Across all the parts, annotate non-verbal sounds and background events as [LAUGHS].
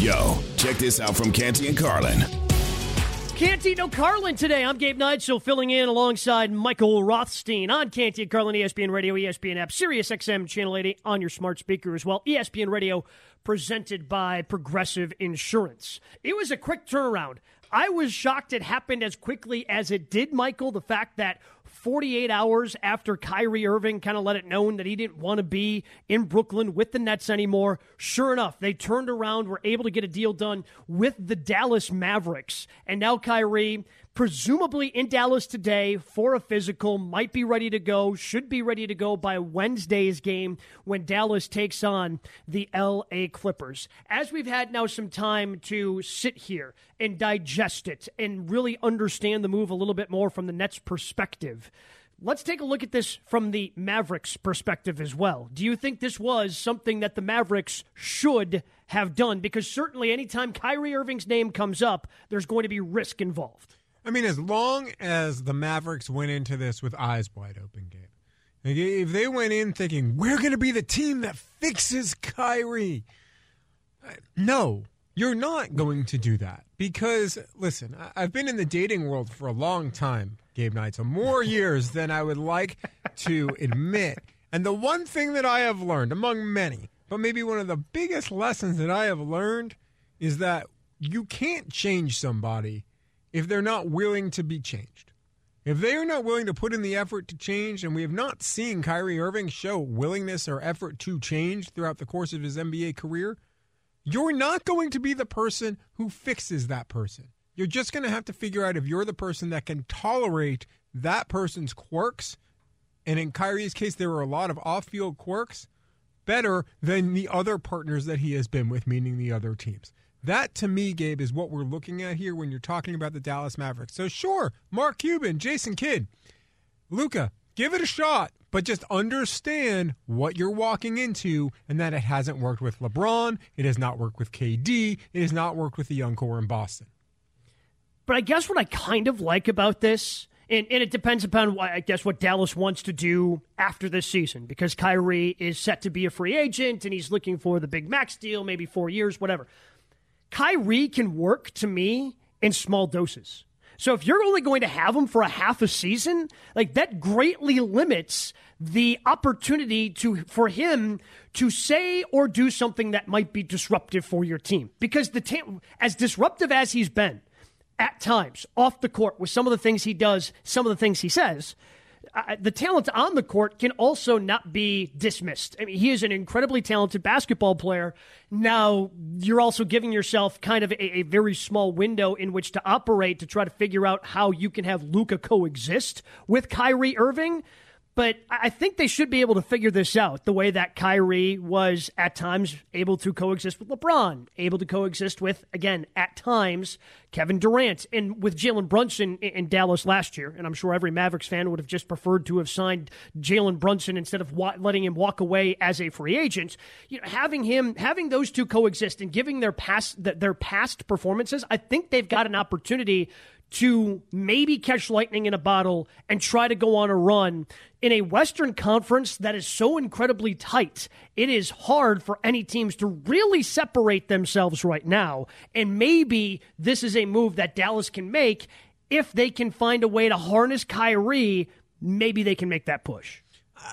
Yo, check this out from Canty and Carlin. Canty, no Carlin today. I'm Gabe Neitzel filling in alongside Michael Rothstein on Canty and Carlin, ESPN Radio, ESPN app, Sirius XM Channel 80 on your smart speaker as well. ESPN Radio presented by Progressive Insurance. It was a quick turnaround. I was shocked it happened as quickly as it did, Michael. The fact that 48 hours after Kyrie Irving kind of let it known that he didn't want to be in Brooklyn with the Nets anymore. Sure enough, they turned around, were able to get a deal done with the Dallas Mavericks. And now Kyrie presumably in Dallas today for a physical, might be ready to go, should be ready to go by Wednesday's game when Dallas takes on the LA Clippers. As we've had now some time to sit here and digest it and really understand the move a little bit more from the Nets' perspective. Let's take a look at this from the Mavericks' perspective as well. Do you think this was something that the Mavericks should have done? Because certainly, anytime Kyrie Irving's name comes up, there's going to be risk involved. I mean, as long as the Mavericks went into this with eyes wide open, Gabe, if they went in thinking we're going to be the team that fixes Kyrie, no, you're not going to do that because listen, I've been in the dating world for a long time, Gabe Neitzel, more years than I would like to admit. And the one thing that I have learned, among many, but maybe one of the biggest lessons that I have learned, is that you can't change somebody if they're not willing to be changed. If they are not willing to put in the effort to change, and we have not seen Kyrie Irving show willingness or effort to change throughout the course of his NBA career, you're not going to be the person who fixes that person. You're just going to have to figure out if you're the person that can tolerate that person's quirks. And in Kyrie's case, there were a lot of off field quirks better than the other partners that he has been with, meaning the other teams. That to me, Gabe, is what we're looking at here when you're talking about the Dallas Mavericks. So sure, Mark Cuban, Jason Kidd, Luka, give it a shot, but just understand what you're walking into and that it hasn't worked with LeBron, it has not worked with KD, it has not worked with the young core in Boston. But I guess what I kind of like about this and, and, it depends upon what, I guess what Dallas wants to do after this season because Kyrie is set to be a free agent and he's looking for the big max deal, maybe four years, whatever. Kyrie can work to me in small doses. So if you're only going to have him for a half a season, like that greatly limits the opportunity to for him to say or do something that might be disruptive for your team. Because the team, as disruptive as he's been at times off the court with some of the things he does, some of the things he says, uh, the talent on the court can also not be dismissed. I mean, he is an incredibly talented basketball player. Now, you're also giving yourself kind of a, a very small window in which to operate to try to figure out how you can have Luka coexist with Kyrie Irving. But I think they should be able to figure this out the way that Kyrie was at times able to coexist with LeBron, able to coexist with, again, at times, Kevin Durant, and with Jalen Brunson in Dallas last year. And I'm sure every Mavericks fan would have just preferred to have signed Jalen Brunson instead of letting him walk away as a free agent. You know, having him, having those two coexist and giving their past, their past performances, I think they've got an opportunity to maybe catch lightning in a bottle and try to go on a run in a Western Conference that is so incredibly tight. It is hard for any teams to really separate themselves right now. And maybe this is a move that Dallas can make if they can find a way to harness Kyrie. Maybe they can make that push.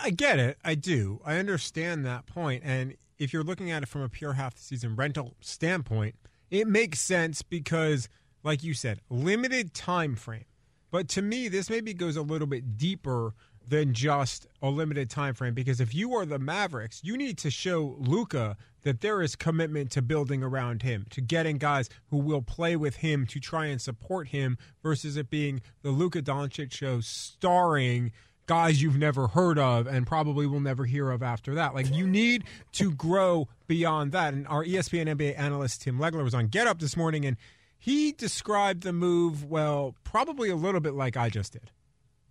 I get it. I do. I understand that point. And if you're looking at it from a pure half season rental standpoint, it makes sense because – like you said, limited time frame. But to me, this maybe goes a little bit deeper than just a limited time frame because if you are the Mavericks, you need to show Luka that there is commitment to building around him, to getting guys who will play with him to try and support him versus it being the Luka Doncic show starring guys you've never heard of and probably will never hear of after that. Like you need to grow beyond that. And our ESPN NBA analyst Tim Legler was on Get Up this morning and he described the move, well, probably a little bit like I just did.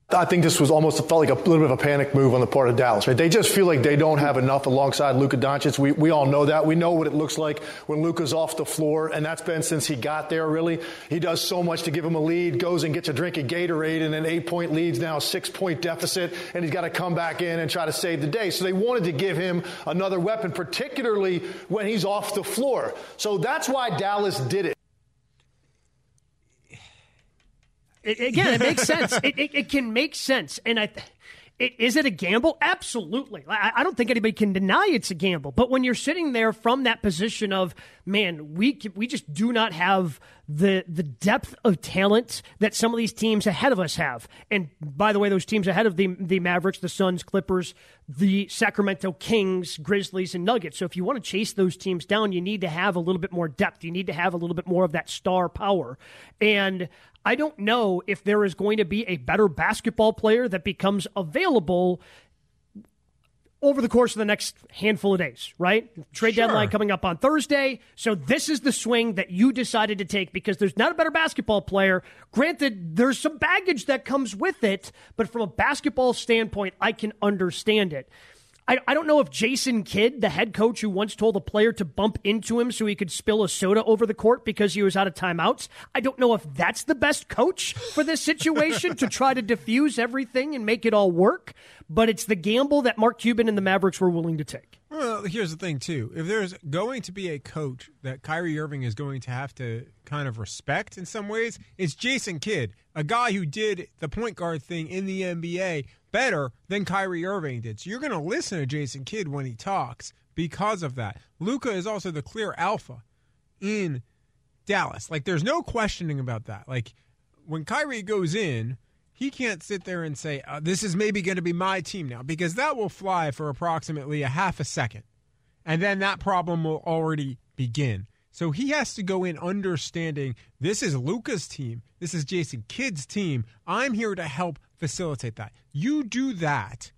I think this was almost felt like a little bit of a panic move on the part of Dallas. Right? They just feel like they don't have enough alongside Luka Doncic. We, we all know that. We know what it looks like when Luka's off the floor, and that's been since he got there. Really, he does so much to give him a lead. Goes and gets a drink of Gatorade, and an eight-point lead's now six-point deficit, and he's got to come back in and try to save the day. So they wanted to give him another weapon, particularly when he's off the floor. So that's why Dallas did it. It, again, it makes sense. It, it, it, can make sense, and I. It, is it a gamble? Absolutely. I, I, don't think anybody can deny it's a gamble. But when you're sitting there from that position of, man, we we just do not have the the depth of talent that some of these teams ahead of us have. And by the way, those teams ahead of the the Mavericks, the Suns, Clippers, the Sacramento Kings, Grizzlies, and Nuggets. So if you want to chase those teams down, you need to have a little bit more depth. You need to have a little bit more of that star power. And I don't know if there is going to be a better basketball player that becomes available over the course of the next handful of days, right? Trade sure. deadline coming up on Thursday. So this is the swing that you decided to take because there's not a better basketball player. Granted, there's some baggage that comes with it, but from a basketball standpoint, I can understand it. I, I don't know if Jason Kidd, the head coach who once told a player to bump into him so he could spill a soda over the court because he was out of timeouts, I don't know if that's the best coach for this situation to try to diffuse everything and make it all work. But it's the gamble that Mark Cuban and the Mavericks were willing to take. Well, here's the thing, too. If there's going to be a coach that Kyrie Irving is going to have to kind of respect in some ways, it's Jason Kidd, a guy who did the point guard thing in the NBA better than Kyrie Irving did. So you're going to listen to Jason Kidd when he talks because of that. Luka is also the clear alpha in Dallas. Like there's no questioning about that. Like when Kyrie goes in, he can't sit there and say, uh, "This is maybe going to be my team now," because that will fly for approximately a half a second, and then that problem will already begin. So he has to go in understanding this is Luka's team. This is Jason Kidd's team. I'm here to help facilitate that. You do that,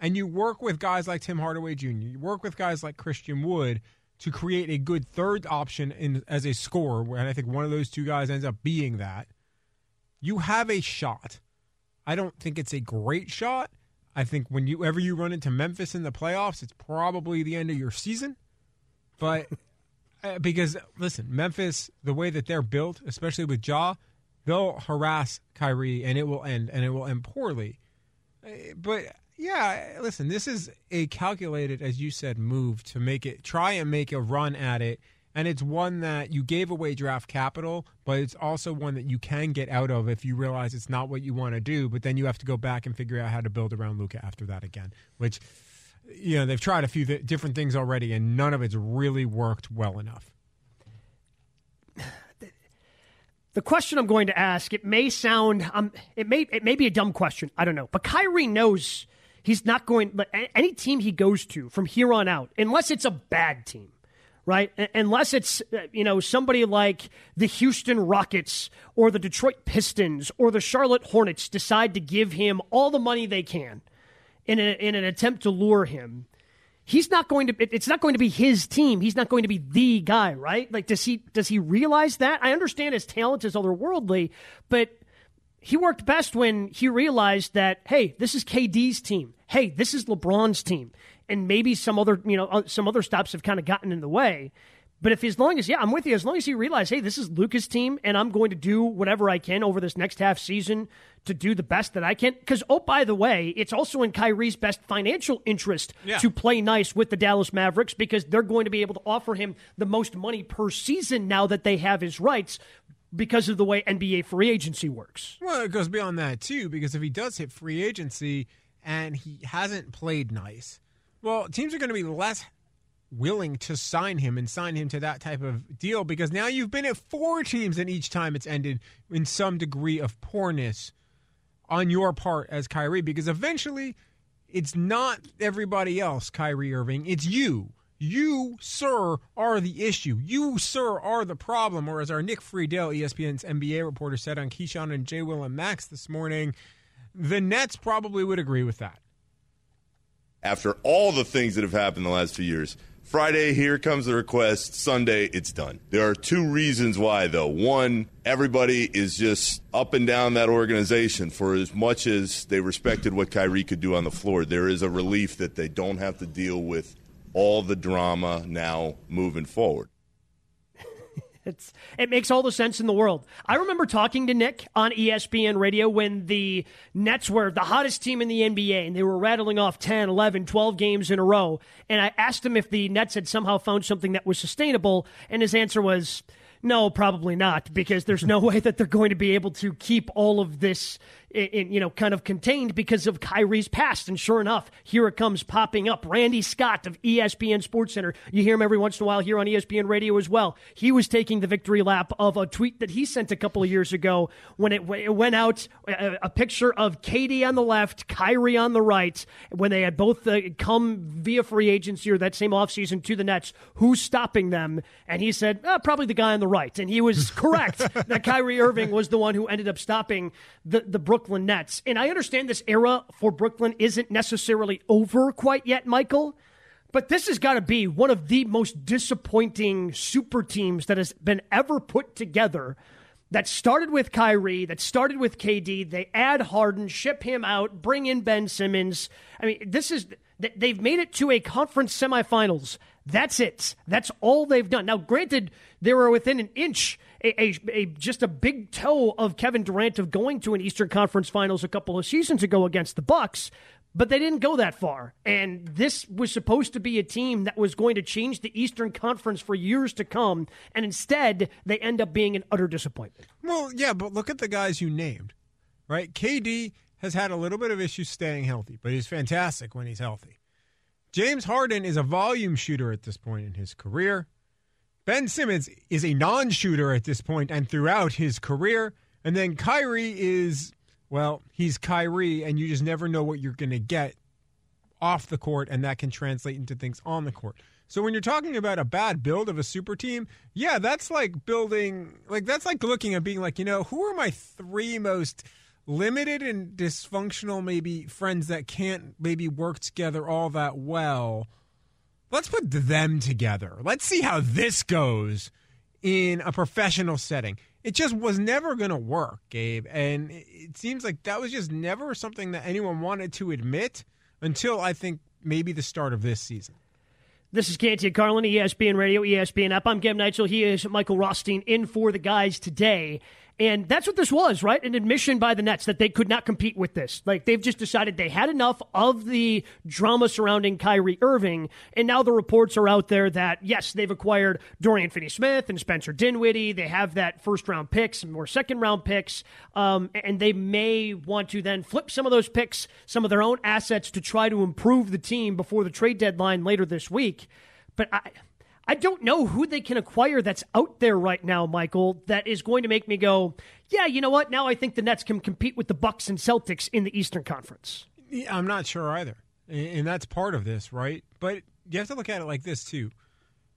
and you work with guys like Tim Hardaway Jr., you work with guys like Christian Wood to create a good third option in, as a scorer, and I think one of those two guys ends up being that. You have a shot. I don't think it's a great shot. I think whenever you run into Memphis in the playoffs, it's probably the end of your season. But [LAUGHS] Uh, because listen, Memphis, the way that they're built, especially with Ja, they'll harass Kyrie and it will end, and it will end poorly. Uh, but yeah, listen, this is a calculated, as you said, move to make it try and make a run at it. And it's one that you gave away draft capital, but it's also one that you can get out of if you realize it's not what you want to do. But then you have to go back and figure out how to build around Luka after that again, which you know they've tried a few th- different things already, and none of it's really worked well enough. The question I'm going to ask, it may sound, um, it may it may be a dumb question. I don't know, but Kyrie knows he's not going. But any team he goes to from here on out, unless it's a bad team, right? Unless it's uh, you know somebody like the Houston Rockets or the Detroit Pistons or the Charlotte Hornets decide to give him all the money they can in, a, in an attempt to lure him, he's not going to it's not going to be his team. He's not going to be the guy right? Like does he does he realize that? I understand his talent is otherworldly but he worked best when he realized that hey this is kd's team. Hey this is lebron's team. And maybe some other you know uh, some other stops have kind of gotten in the way but if as long as yeah, I'm with you. As long as he realizes, hey, this is Luka's team, and I'm going to do whatever I can over this next half season to do the best that I can. Because oh, by the way, it's also in Kyrie's best financial interest yeah. to play nice with the Dallas Mavericks because they're going to be able to offer him the most money per season now that they have his rights because of the way NBA free agency works. Well, it goes beyond that too, because if he does hit free agency and he hasn't played nice, well, teams are going to be less willing to sign him and sign him to that type of deal because now you've been at four teams and each time it's ended in some degree of poorness on your part as Kyrie because eventually it's not everybody else, Kyrie Irving. It's you. You, sir, are the issue. You, sir, are the problem. Or as our Nick Friedell, ESPN's NBA reporter, said on Keyshawn and J. Will and Max this morning, the Nets probably would agree with that. After all the things that have happened the last few years, Friday, here comes the request. Sunday, it's done. There are two reasons why, though. One, everybody is just up and down that organization for as much as they respected what Kyrie could do on the floor. There is a relief that they don't have to deal with all the drama now moving forward. It's, it makes all the sense in the world. I remember talking to Nick on ESPN radio when the Nets were the hottest team in the NBA and they were rattling off 10, 11, 12 games in a row. And I asked him if the Nets had somehow found something that was sustainable. And his answer was, no, probably not, because there's no [LAUGHS] way that they're going to be able to keep all of this in, you know, kind of contained because of Kyrie's past. And sure enough, here it comes popping up. Randy Scott of ESPN Sports Center. You hear him every once in a while here on ESPN Radio as well. He was taking the victory lap of a tweet that he sent a couple of years ago when it, it went out a, a, picture of KD on the left, Kyrie on the right, when they had both uh, come via free agency or that same offseason to the Nets. Who's stopping them? And he said, oh, probably the guy on the right. And he was correct [LAUGHS] that Kyrie Irving was the one who ended up stopping the, the Brooklyn Brooklyn Nets. And I understand this era for Brooklyn isn't necessarily over quite yet, Michael. But this has got to be one of the most disappointing super teams that has been ever put together. That started with Kyrie, that started with KD. They add Harden, ship him out, bring in Ben Simmons. I mean, this is they've made it to a conference semifinals. That's it. That's all they've done. Now, granted, they were within an inch a, a, a, just a big toe of Kevin Durant of going to an Eastern Conference Finals a couple of seasons ago against the Bucks, but they didn't go that far. And this was supposed to be a team that was going to change the Eastern Conference for years to come, and instead they end up being an utter disappointment. Well, yeah, but look at the guys you named, right? KD has had a little bit of issues staying healthy, but he's fantastic when he's healthy. James Harden is a volume shooter at this point in his career. Ben Simmons is a non shooter at this point and throughout his career. And then Kyrie is, well, he's Kyrie, and you just never know what you're going to get off the court, and that can translate into things on the court. So when you're talking about a bad build of a super team, yeah, that's like building, like, that's like looking at being like, you know, who are my three most limited and dysfunctional, maybe friends that can't maybe work together all that well? Let's put them together. Let's see how this goes in a professional setting. It just was never going to work, Gabe. And it seems like that was just never something that anyone wanted to admit until I think maybe the start of this season. This is Canty Carlin, ESPN Radio, ESPN App. I'm Gabe Neitzel. He is Michael Rothstein in for the guys today. And that's what this was, right? An admission by the Nets that they could not compete with this. Like they've just decided they had enough of the drama surrounding Kyrie Irving. And now the reports are out there that, yes, they've acquired Dorian Finney Smith and Spencer Dinwiddie. They have that first round picks and more second round picks. Um, and they may want to then flip some of those picks, some of their own assets to try to improve the team before the trade deadline later this week. But I I don't know who they can acquire that's out there right now, Michael, that is going to make me go, yeah, you know what? Now I think the Nets can compete with the Bucks and Celtics in the Eastern Conference. Yeah, I'm not sure either. And that's part of this, right? But you have to look at it like this, too.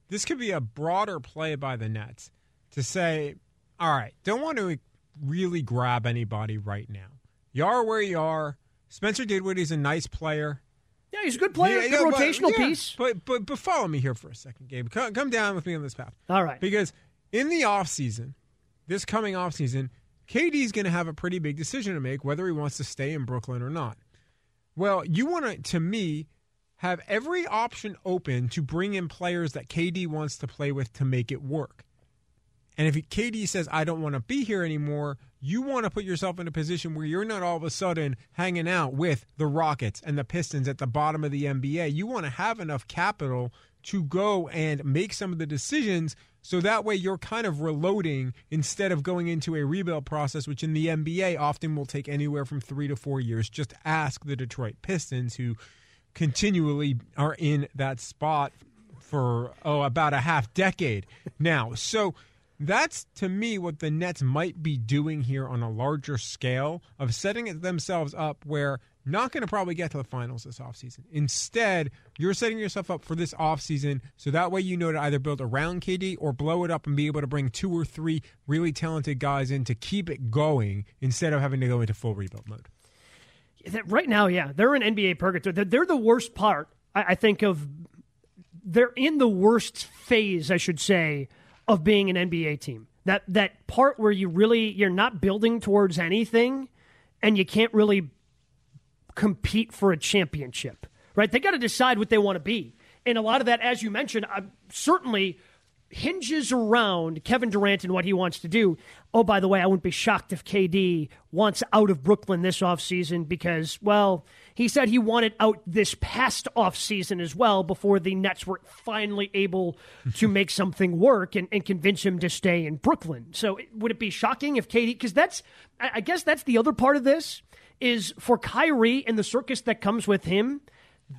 This could be a broader play by the Nets to say, all right, don't want to really grab anybody right now. You are where you are. Spencer Dinwiddie's a nice player. Yeah, he's a good player, yeah, good rotational but, yeah, piece. But but but follow me here for a second, Gabe. Come, come down with me on this path. All right. Because in the offseason, this coming offseason, KD's going to have a pretty big decision to make whether he wants to stay in Brooklyn or not. Well, you want to, to me, have every option open to bring in players that KD wants to play with to make it work. And if KD says, I don't want to be here anymore, you want to put yourself in a position where you're not all of a sudden hanging out with the Rockets and the Pistons at the bottom of the NBA. You want to have enough capital to go and make some of the decisions so that way you're kind of reloading instead of going into a rebuild process, which in the NBA often will take anywhere from three to four years. Just ask the Detroit Pistons, who continually are in that spot for, oh, about a half decade now. So, that's to me what the Nets might be doing here on a larger scale of setting themselves up where not going to probably get to the finals this offseason. Instead, you're setting yourself up for this offseason so that way you know to either build around KD or blow it up and be able to bring two or three really talented guys in to keep it going instead of having to go into full rebuild mode. Right now, yeah, they're in NBA purgatory. They're the worst part, I think, of they're in the worst phase, I should say, of being an NBA team. That that part where you really you're not building towards anything, and you can't really compete for a championship. Right? They got to decide what they want to be, and a lot of that, as you mentioned, uh, certainly hinges around Kevin Durant and what he wants to do. Oh, by the way, I wouldn't be shocked if KD wants out of Brooklyn this offseason because, well, he said he wanted out this past offseason as well before the Nets were finally able [LAUGHS] to make something work and, and, convince him to stay in Brooklyn. So would it be shocking if KD, because that's, I guess that's the other part of this, is for Kyrie and the circus that comes with him,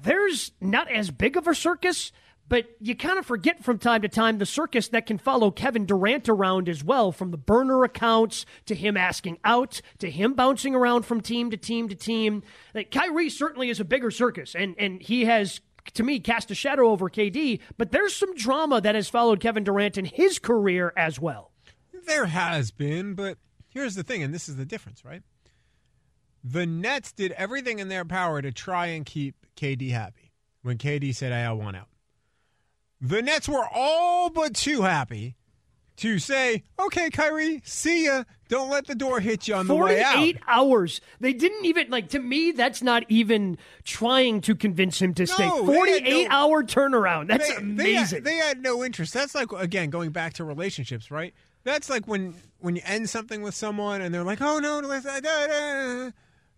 there's not as big of a circus but you kind of forget from time to time the circus that can follow Kevin Durant around as well, from the burner accounts to him asking out to him bouncing around from team to team to team. Like, Kyrie certainly is a bigger circus, and, and he has to me, cast a shadow over KD, but there's some drama that has followed Kevin Durant in his career as well. There has been, but here's the thing, and this is the difference, right? The Nets did everything in their power to try and keep KD happy when KD said, I want out. The Nets were all but too happy to say, okay, Kyrie, see ya. Don't let the door hit you on the way out. 48 hours. They didn't even, like, to me, that's not even trying to convince him to no, stay. 48 no, hour turnaround. That's they, amazing. They had, they had no interest. That's like, again, going back to relationships, right? That's like when when you end something with someone and they're like, oh, no, uh,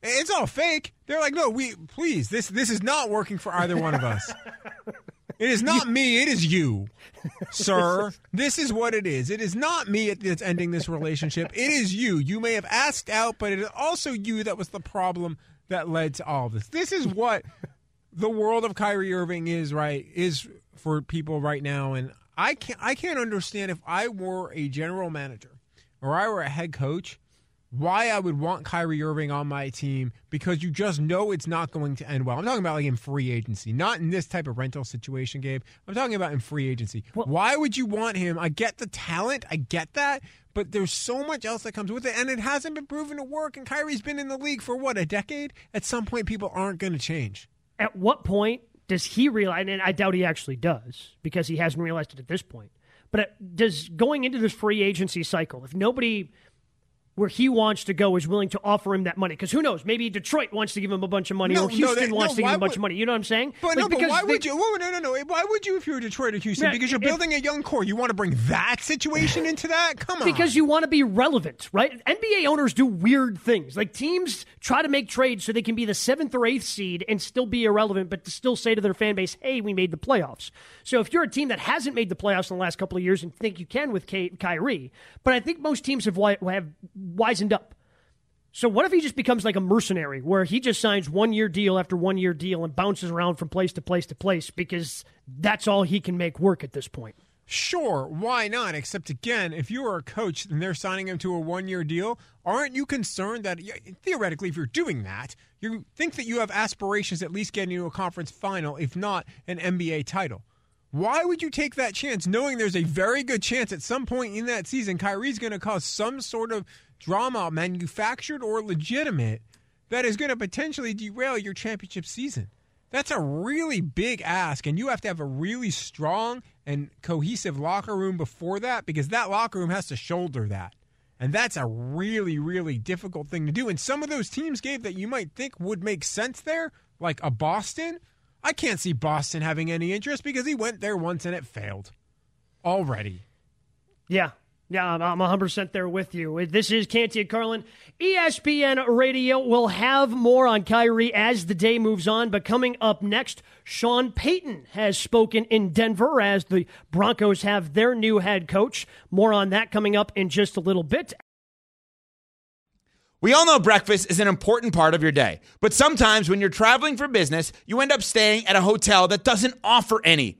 it's all fake. They're like, no, we, please, this, this is not working for either one of us. [LAUGHS] It is not me. It is you, sir. This is what it is. It is not me that's ending this relationship. It is you. You may have asked out, but it is also you that was the problem that led to all this. This is what the world of Kyrie Irving is, right? Is for people right now, and I can't. I can't understand if I were a general manager or I were a head coach why I would want Kyrie Irving on my team because you just know it's not going to end well. I'm talking about like in free agency, not in this type of rental situation, Gabe. I'm talking about in free agency. Well, why would you want him? I get the talent, I get that, but there's so much else that comes with it, and it hasn't been proven to work. And Kyrie's been in the league for what a decade. At some point, people aren't going to change. At what point does he realize? And I doubt he actually does because he hasn't realized it at this point. But uh, does going into this free agency cycle, if nobody where he wants to go is willing to offer him that money. Because who knows? Maybe Detroit wants to give him a bunch of money, no, or Houston no, they, wants no, to give him a bunch would, of money. You know what I'm saying? But like, no, but why they, would you? Whoa, no, no, no. Why would you if you're Detroit or Houston? because you're if, building a young core. You want to bring that situation [SIGHS] into that? Come on. Because you want to be relevant, right? NBA owners do weird things. Like teams try to make trades so they can be the seventh or eighth seed and still be irrelevant, but to still say to their fan base, "Hey, we made the playoffs." So if you're a team that hasn't made the playoffs in the last couple of years and think you can with Ky- Kyrie, but I think most teams have have wisened up so what if he just becomes like a mercenary where he just signs one year deal after one year deal and bounces around from place to place to place because that's all he can make work at this point? Sure, why not? Except again, if you are a coach and they're signing him to a one year deal, aren't you concerned that theoretically, if you're doing that, you think that you have aspirations at least getting to a conference final, if not an NBA title? Why would you take that chance knowing there's a very good chance at some point in that season Kyrie's going to cause some sort of drama, manufactured or legitimate, that is going to potentially derail your championship season. That's a really big ask, and you have to have a really strong and cohesive locker room before that because that locker room has to shoulder that. And that's a really, really difficult thing to do. And some of those teams, Gabe, that you might think would make sense there, like a Boston, I can't see Boston having any interest because he went there once and it failed already. Yeah, yeah, I'm 100% there with you. This is Canty and Carlin. ESPN Radio will have more on Kyrie as the day moves on, but coming up next, Sean Payton has spoken in Denver as the Broncos have their new head coach. More on that coming up in just a little bit. We all know breakfast is an important part of your day, but sometimes when you're traveling for business, you end up staying at a hotel that doesn't offer any.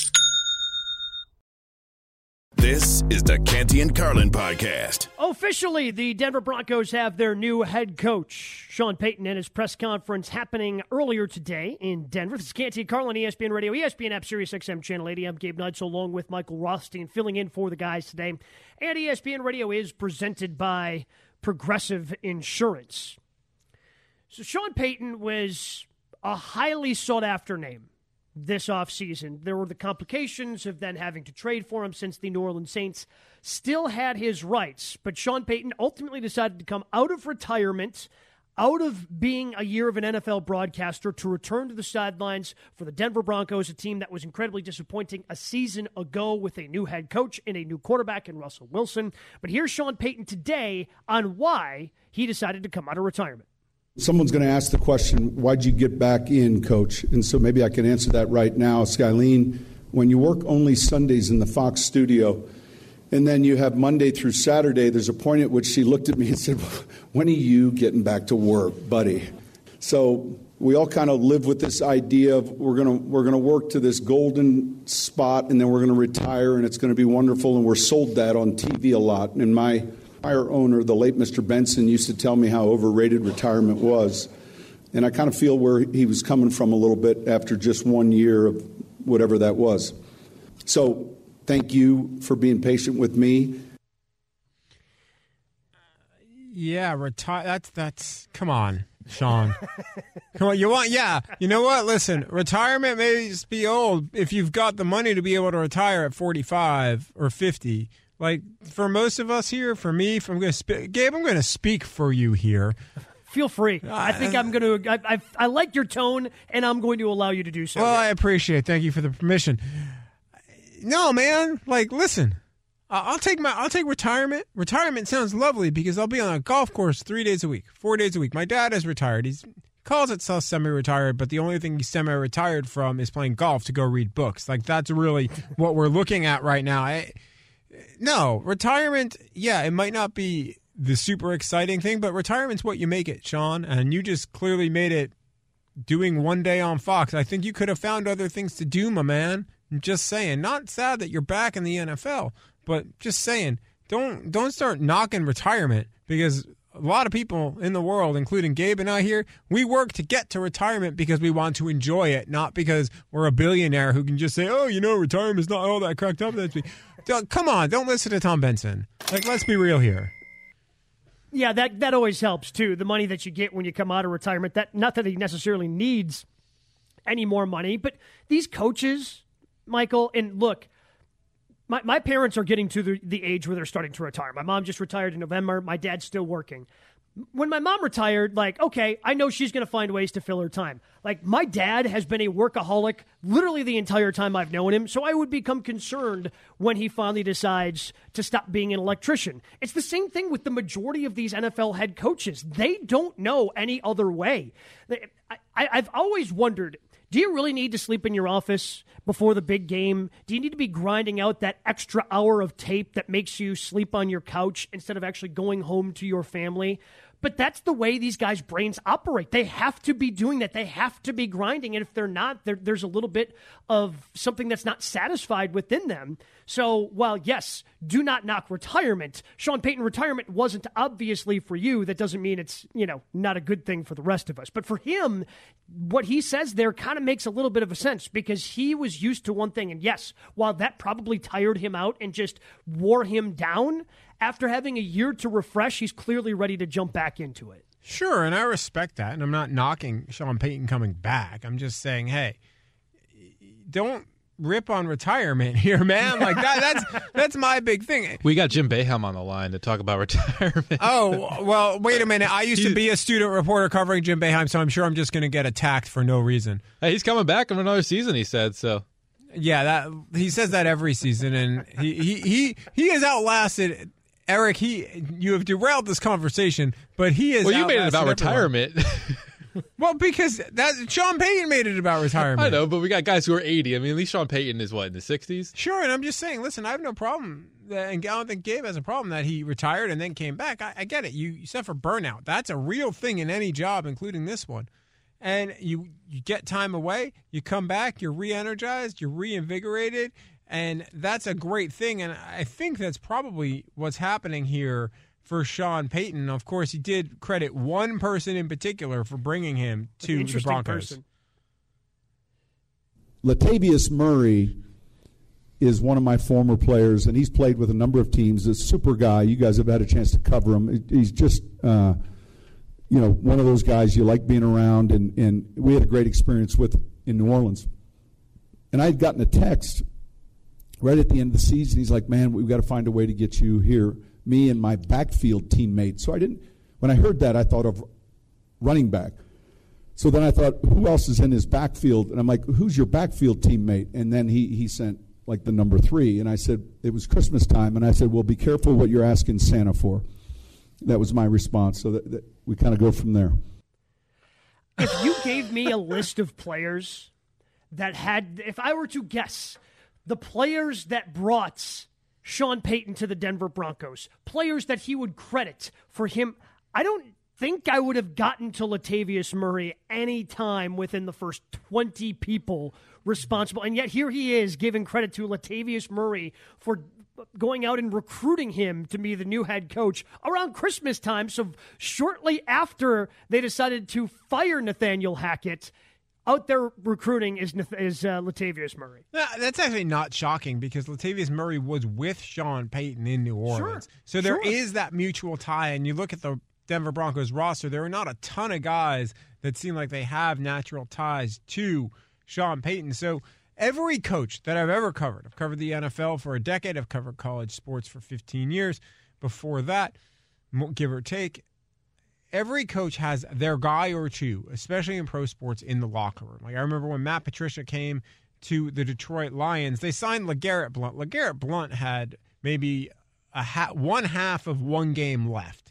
This is the Canty and Carlin podcast. Officially, the Denver Broncos have their new head coach, Sean Payton, and his press conference happening earlier today in Denver. This is Canty and Carlin, ESPN Radio, ESPN app, Sirius XM Channel 80. I'm Gabe Neitzel along with Michael Rothstein filling in for the guys today. And ESPN Radio is presented by Progressive Insurance. So Sean Payton was a highly sought after name this offseason. There were the complications of then having to trade for him since the New Orleans Saints still had his rights. But Sean Payton ultimately decided to come out of retirement, out of being a year of an NFL broadcaster, to return to the sidelines for the Denver Broncos, a team that was incredibly disappointing a season ago with a new head coach and a new quarterback in Russell Wilson. But here's Sean Payton today on why he decided to come out of retirement. Someone's going to ask the question, why'd you get back in, coach? And so maybe I can answer that right now. Skylene, when you work only Sundays in the Fox studio, and then you have Monday through Saturday, there's a point at which she looked at me and said, When are you getting back to work, buddy? So we all kind of live with this idea of we're going to we're going to work to this golden spot and then we're going to retire and it's going to be wonderful and we're sold that on TV a lot and my prior owner, the late Mr. Benson, used to tell me how overrated retirement was. And I kind of feel where he was coming from a little bit after just one year of whatever that was. So thank you for being patient with me. Yeah, retire. That's that's. Come on, Sean. come on. You want? Yeah. You know what? Listen, retirement may just be old if you've got the money to be able to retire at forty-five or fifty. Like for most of us here, for me, if I'm going to speak, Gabe, I'm going to speak for you here. Feel free. Uh, I think I'm going to. I, I, I like your tone, and I'm going to allow you to do so. Well, I appreciate. it. Thank you for the permission. No, man. Like, listen. I'll take my I'll take retirement. Retirement sounds lovely because I'll be on a golf course three days a week, four days a week. My dad is retired. He's calls himself semi-retired, but the only thing he's semi-retired from is playing golf to go read books. Like that's really what we're looking at right now. I, no, retirement, yeah, it might not be the super exciting thing, but retirement's what you make it, Sean. And you just clearly made it doing one day on Fox. I think you could have found other things to do, my man. I'm just saying. Not sad that you're back in the NFL, but just saying, don't don't start knocking retirement because a lot of people in the world, including Gabe and I here, we work to get to retirement because we want to enjoy it, not because we're a billionaire who can just say, "Oh, you know, retirement is not all that cracked up." That's me. Come on, don't listen to Tom Benson. Like, let's be real here. Yeah, that that always helps too. The money that you get when you come out of retirement. That not that he necessarily needs any more money, but these coaches, Michael, and look, my, my parents are getting to the, the age where they're starting to retire. My mom just retired in November. My dad's still working when my mom retired, like, okay, I know she's going to find ways to fill her time. Like, my dad has been a workaholic literally the entire time I've known him, so I would become concerned when he finally decides to stop being an electrician. It's the same thing with the majority of these NFL head coaches. They don't know any other way. I, I've always wondered do you really need to sleep in your office before the big game? Do you need to be grinding out that extra hour of tape that makes you sleep on your couch instead of actually going home to your family? But that's the way these guys' brains operate. They have to be doing that. They have to be grinding. And if they're not, there's a little bit of something that's not satisfied within them. So while, yes, do not knock retirement, Sean Payton retirement wasn't obviously for you. That doesn't mean it's, you know, not a good thing for the rest of us. But for him, what he says there kind of makes a little bit of a sense because he was used to one thing. And yes, while that probably tired him out and just wore him down, after having a year to refresh, he's clearly ready to jump back into it. Sure, and I respect that. And I'm not knocking Sean Payton coming back. I'm just saying, hey, don't rip on retirement [LAUGHS] here, man. Like that, that's [LAUGHS] that's my big thing. We got Jim Boeheim on the line to talk about [LAUGHS] retirement. Oh well, wait a minute. I used to be a student reporter covering Jim Boeheim, so I'm sure I'm just going to get attacked for no reason. Hey, he's coming back in another season. He said so. Yeah, that he says that every season, and he he he, he has outlasted Eric. He you have derailed this conversation, but he is. Well, you made it about everyone. retirement. [LAUGHS] Well, because that Sean Payton made it about retirement. I know, but we got guys who are 80. I mean, at least Sean Payton is what in the 60s. Sure, and I'm just saying. Listen, I have no problem, that, and I don't think Gabe has a problem that he retired and then came back. I, I get it. You, you suffer burnout. That's a real thing in any job, including this one. And you you get time away, you come back, you're re-energized, you're reinvigorated, and that's a great thing. And I think that's probably what's happening here for Sean Payton. Of course, he did credit one person in particular for bringing him to the Interesting Broncos. person. Latavius Murray is one of my former players, and he's played with a number of teams. A super guy. You guys have had a chance to cover him. He's just, uh, you know, one of those guys you like being around, and, and we had a great experience with in New Orleans. And I had gotten a text right at the end of the season. He's like, "Man, we've got to find a way to get you here." Me and my backfield teammate. So I didn't. When I heard that, I thought of running back. So then I thought, who else is in his backfield? And I'm like, who's your backfield teammate? And then he, he sent like the number three. And I said, it was Christmas time. And I said, well, be careful what you're asking Santa for. That was my response. So that, that we kind of go from there. if you gave me a list of players that had, if I were to guess, the players that brought Sean Payton to the Denver Broncos, players that he would credit for him, I don't think I would have gotten to Latavius Murray any time within the first 20 people responsible. And yet here he is giving credit to Latavius Murray for going out and recruiting him to be the new head coach around Christmas time. So shortly after they decided to fire Nathaniel Hackett, out there recruiting is is uh, Latavius Murray. No, that's actually not shocking because Latavius Murray was with Sean Payton in New Orleans. so there is sure. that mutual tie. And you look at the Denver Broncos roster, there are not a ton of guys that seem like they have natural ties to Sean Payton. So every coach that I've ever covered, I've covered the NFL for a decade, I've covered college sports for 15 years. Before that, give or take, every coach has their guy or two, especially in pro sports, in the locker room. Like I remember when Matt Patricia came to the Detroit Lions, they signed LeGarrette Blunt. LeGarrette Blunt had maybe a ha- one half of one game left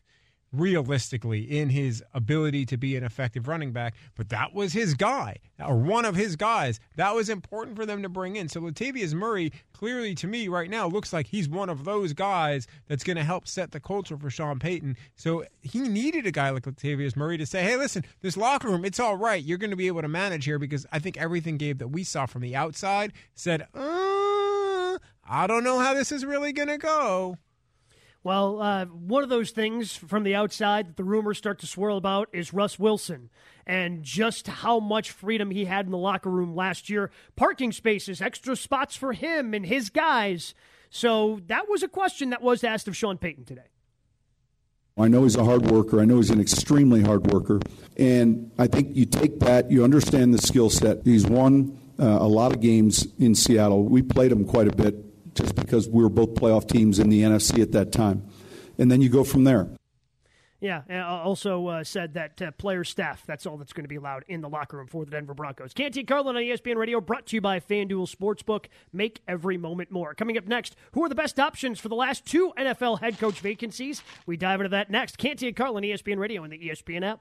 realistically in his ability to be an effective running back, but that was his guy or one of his guys. That was important for them to bring in. So Latavius Murray clearly to me right now looks like he's one of those guys that's going to help set the culture for Sean Payton. So he needed a guy like Latavius Murray to say, "Hey, listen, this locker room, it's all right. You're going to be able to manage here because I think everything Gabe that we saw from the outside said, uh, I don't know how this is really going to go." Well, uh, one of those things from the outside that the rumors start to swirl about is Russ Wilson and just how much freedom he had in the locker room last year. Parking spaces, extra spots for him and his guys. So that was a question that was asked of Sean Payton today. I know he's a hard worker. I know he's an extremely hard worker. And I think you take that, you understand the skill set. He's won uh, a lot of games in Seattle. We played him quite a bit just because we were both playoff teams in the NFC at that time. And then you go from there. Yeah, and also uh, said that uh, player staff, that's all that's going to be allowed in the locker room for the Denver Broncos. Canty Carlin on ESPN Radio, brought to you by FanDuel Sportsbook. Make every moment more. Coming up next, who are the best options for the last two NFL head coach vacancies? We dive into that next. Canty Carlin, ESPN Radio, and the ESPN app.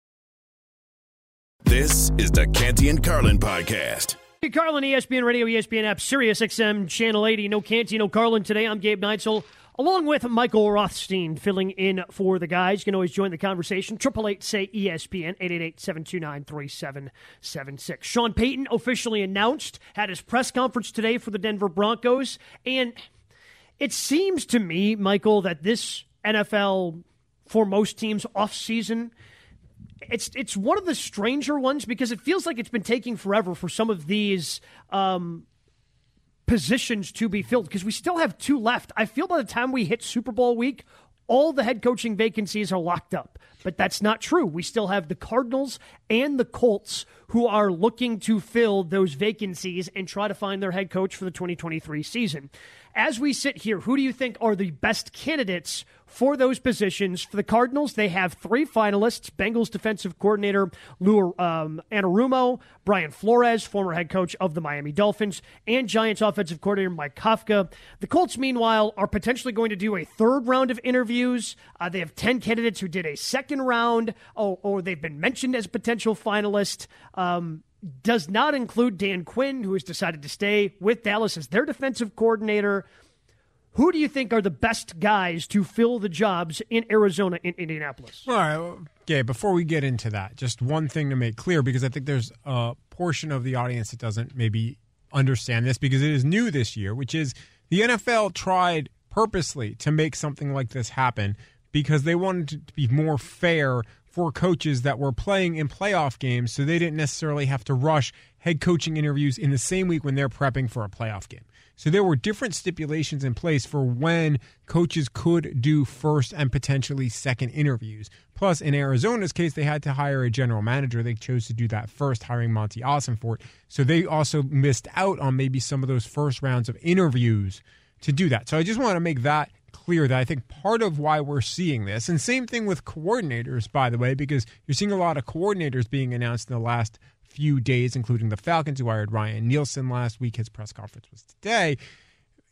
This is the Canty and Carlin podcast. Hey, Carlin, ESPN Radio, ESPN app, Sirius XM, Channel 80. No Canty, no Carlin today. I'm Gabe Neitzel, along with Michael Rothstein, filling in for the guys. You can always join the conversation. Triple eight say ESPN, 888-729-3776. Sean Payton officially announced, had his press conference today for the Denver Broncos. And it seems to me, Michael, that this NFL, for most teams, off season – it's it's one of the stranger ones because it feels like it's been taking forever for some of these um, positions to be filled because we still have two left. I feel by the time we hit Super Bowl week, all the head coaching vacancies are locked up. But that's not true. We still have the Cardinals and the Colts who are looking to fill those vacancies and try to find their head coach for the 2023 season. As we sit here, who do you think are the best candidates for those positions? For the Cardinals, they have three finalists Bengals defensive coordinator Lou um, Anarumo, Brian Flores, former head coach of the Miami Dolphins, and Giants offensive coordinator Mike Kafka. The Colts, meanwhile, are potentially going to do a third round of interviews. Uh, they have 10 candidates who did a second round, or, or they've been mentioned as potential finalists. Um, does not include Dan Quinn, who has decided to stay with Dallas as their defensive coordinator. Who do you think are the best guys to fill the jobs in Arizona and Indianapolis? All right, okay. Before we get into that, just one thing to make clear because I think there's a portion of the audience that doesn't maybe understand this because it is new this year, which is the NFL tried purposely to make something like this happen because they wanted to be more fair for coaches that were playing in playoff games so they didn't necessarily have to rush head coaching interviews in the same week when they're prepping for a playoff game. So there were different stipulations in place for when coaches could do first and potentially second interviews. Plus, in Arizona's case, they had to hire a general manager. They chose to do that first, hiring Monty Austin for it. So they also missed out on maybe some of those first rounds of interviews to do that. So I just want to make that clear that I think part of why we're seeing this, and same thing with coordinators, by the way, because you're seeing a lot of coordinators being announced in the last few days, including the Falcons, who hired Ryan Nielsen last week. His press conference was today.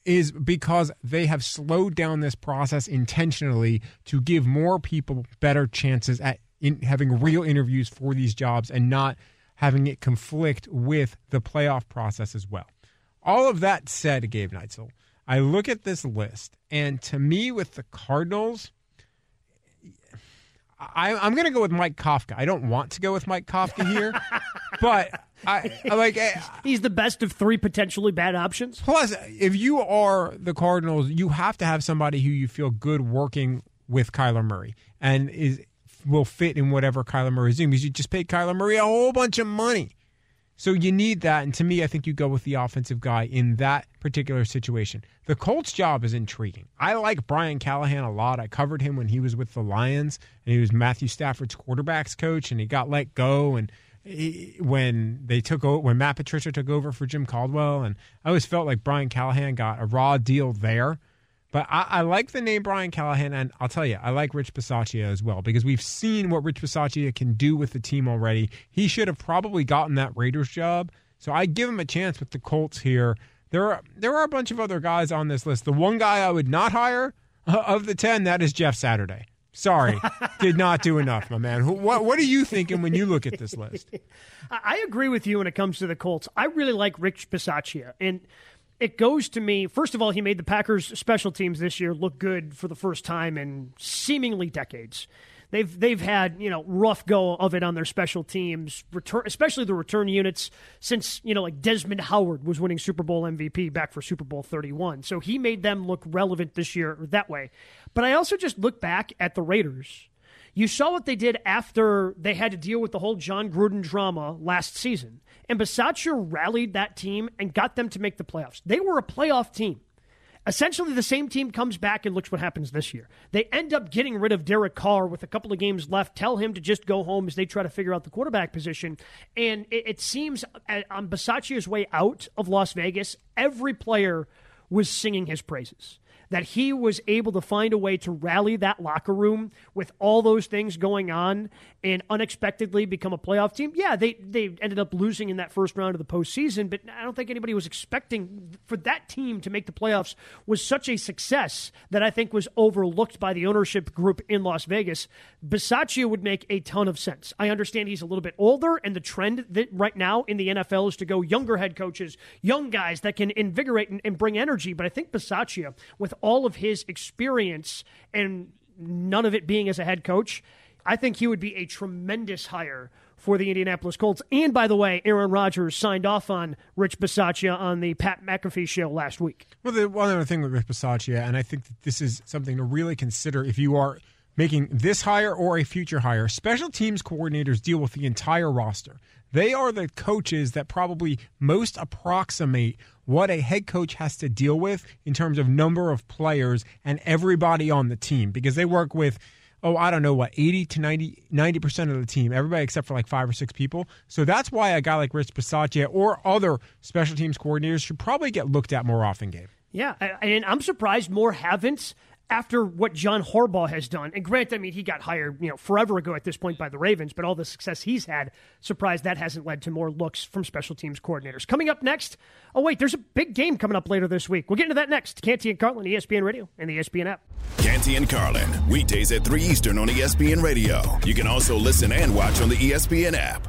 Is because they have slowed down this process intentionally to give more people better chances at in having real interviews for these jobs and not having it conflict with the playoff process as well. All of that said, Gabe Neitzel, I look at this list, and to me, with the Cardinals, I, am going to go with Mike Kafka. I don't want to go with Mike Kafka here, [LAUGHS] but I, I like I, he's the best of three potentially bad options. Plus, if you are the Cardinals, you have to have somebody who you feel good working with Kyler Murray and is will fit in whatever Kyler Murray is doing because you just paid Kyler Murray a whole bunch of money. So you need that. And to me, I think you go with the offensive guy in that particular situation. The Colts job is intriguing. I like Brian Callahan a lot. I covered him when he was with the Lions and he was Matthew Stafford's quarterbacks coach and he got let go and he, when they took over, when Matt Patricia took over for Jim Caldwell and I always felt like Brian Callahan got a raw deal there but I, I, like the name Brian Callahan, and I'll tell you, I like Rich Bisaccia as well because we've seen what Rich Bisaccia can do with the team already. He should have probably gotten that Raiders job, so I give him a chance with the Colts here. There are there are a bunch of other guys on this list. The one guy I would not hire uh, of the ten that is Jeff Saturday. Sorry, [LAUGHS] did not do enough, my man. What what are you thinking when you look at this list? [LAUGHS] I agree with you when it comes to the Colts. I really like Rich Bisaccia, and it goes to me. First of all, he made the Packers special teams this year look good for the first time in seemingly decades. They've they've had you know rough go of it on their special teams, return especially the return units since you know like Desmond Howard was winning Super Bowl MVP back for Super Bowl 31. So he made them look relevant this year that way. But I also just look back at the Raiders. You saw what they did after they had to deal with the whole Jon Gruden drama last season. And Bisaccia rallied that team and got them to make the playoffs. They were a playoff team. Essentially, the same team comes back and looks what happens this year. They end up getting rid of Derek Carr with a couple of games left, tell him to just go home as they try to figure out the quarterback position. And it, it seems uh, on Bisaccia's way out of Las Vegas, every player was singing his praises. That he was able to find a way to rally that locker room with all those things going on and unexpectedly become a playoff team. Yeah, they they ended up losing in that first round of the postseason, but I don't think anybody was expecting for that team to make the playoffs was such a success that I think was overlooked by the ownership group in Las Vegas. Bisaccia would make a ton of sense. I understand he's a little bit older, and the trend that right now in the NFL is to go younger head coaches, young guys that can invigorate and, and bring energy. But I think Bisaccia, with all of his experience and none of it being as a head coach, I think he would be a tremendous hire for the Indianapolis Colts. And by the way, Aaron Rodgers signed off on Rich Bisaccia on the Pat McAfee show last week. Well, the one other thing with Rich Bisaccia, and I think that this is something to really consider if you are making this hire or a future hire. Special teams coordinators deal with the entire roster. They are the coaches that probably most approximate what a head coach has to deal with in terms of number of players and everybody on the team because they work with oh, I don't know what, 80 to 90, 90% of the team, everybody except for like five or six people. So that's why a guy like Rich Bisaccia or other special teams coordinators should probably get looked at more often, Gabe. Yeah, and I'm surprised more haven't after what John Harbaugh has done. And granted, I mean, he got hired, you know, forever ago at this point by the Ravens, but all the success he's had, surprised that hasn't led to more looks from special teams coordinators. Coming up next, oh, wait, there's a big game coming up later this week. We'll get into that next. Canty and Carlin, ESPN Radio, and the ESPN app. Canty and Carlin, weekdays at 3 Eastern on ESPN Radio. You can also listen and watch on the ESPN app.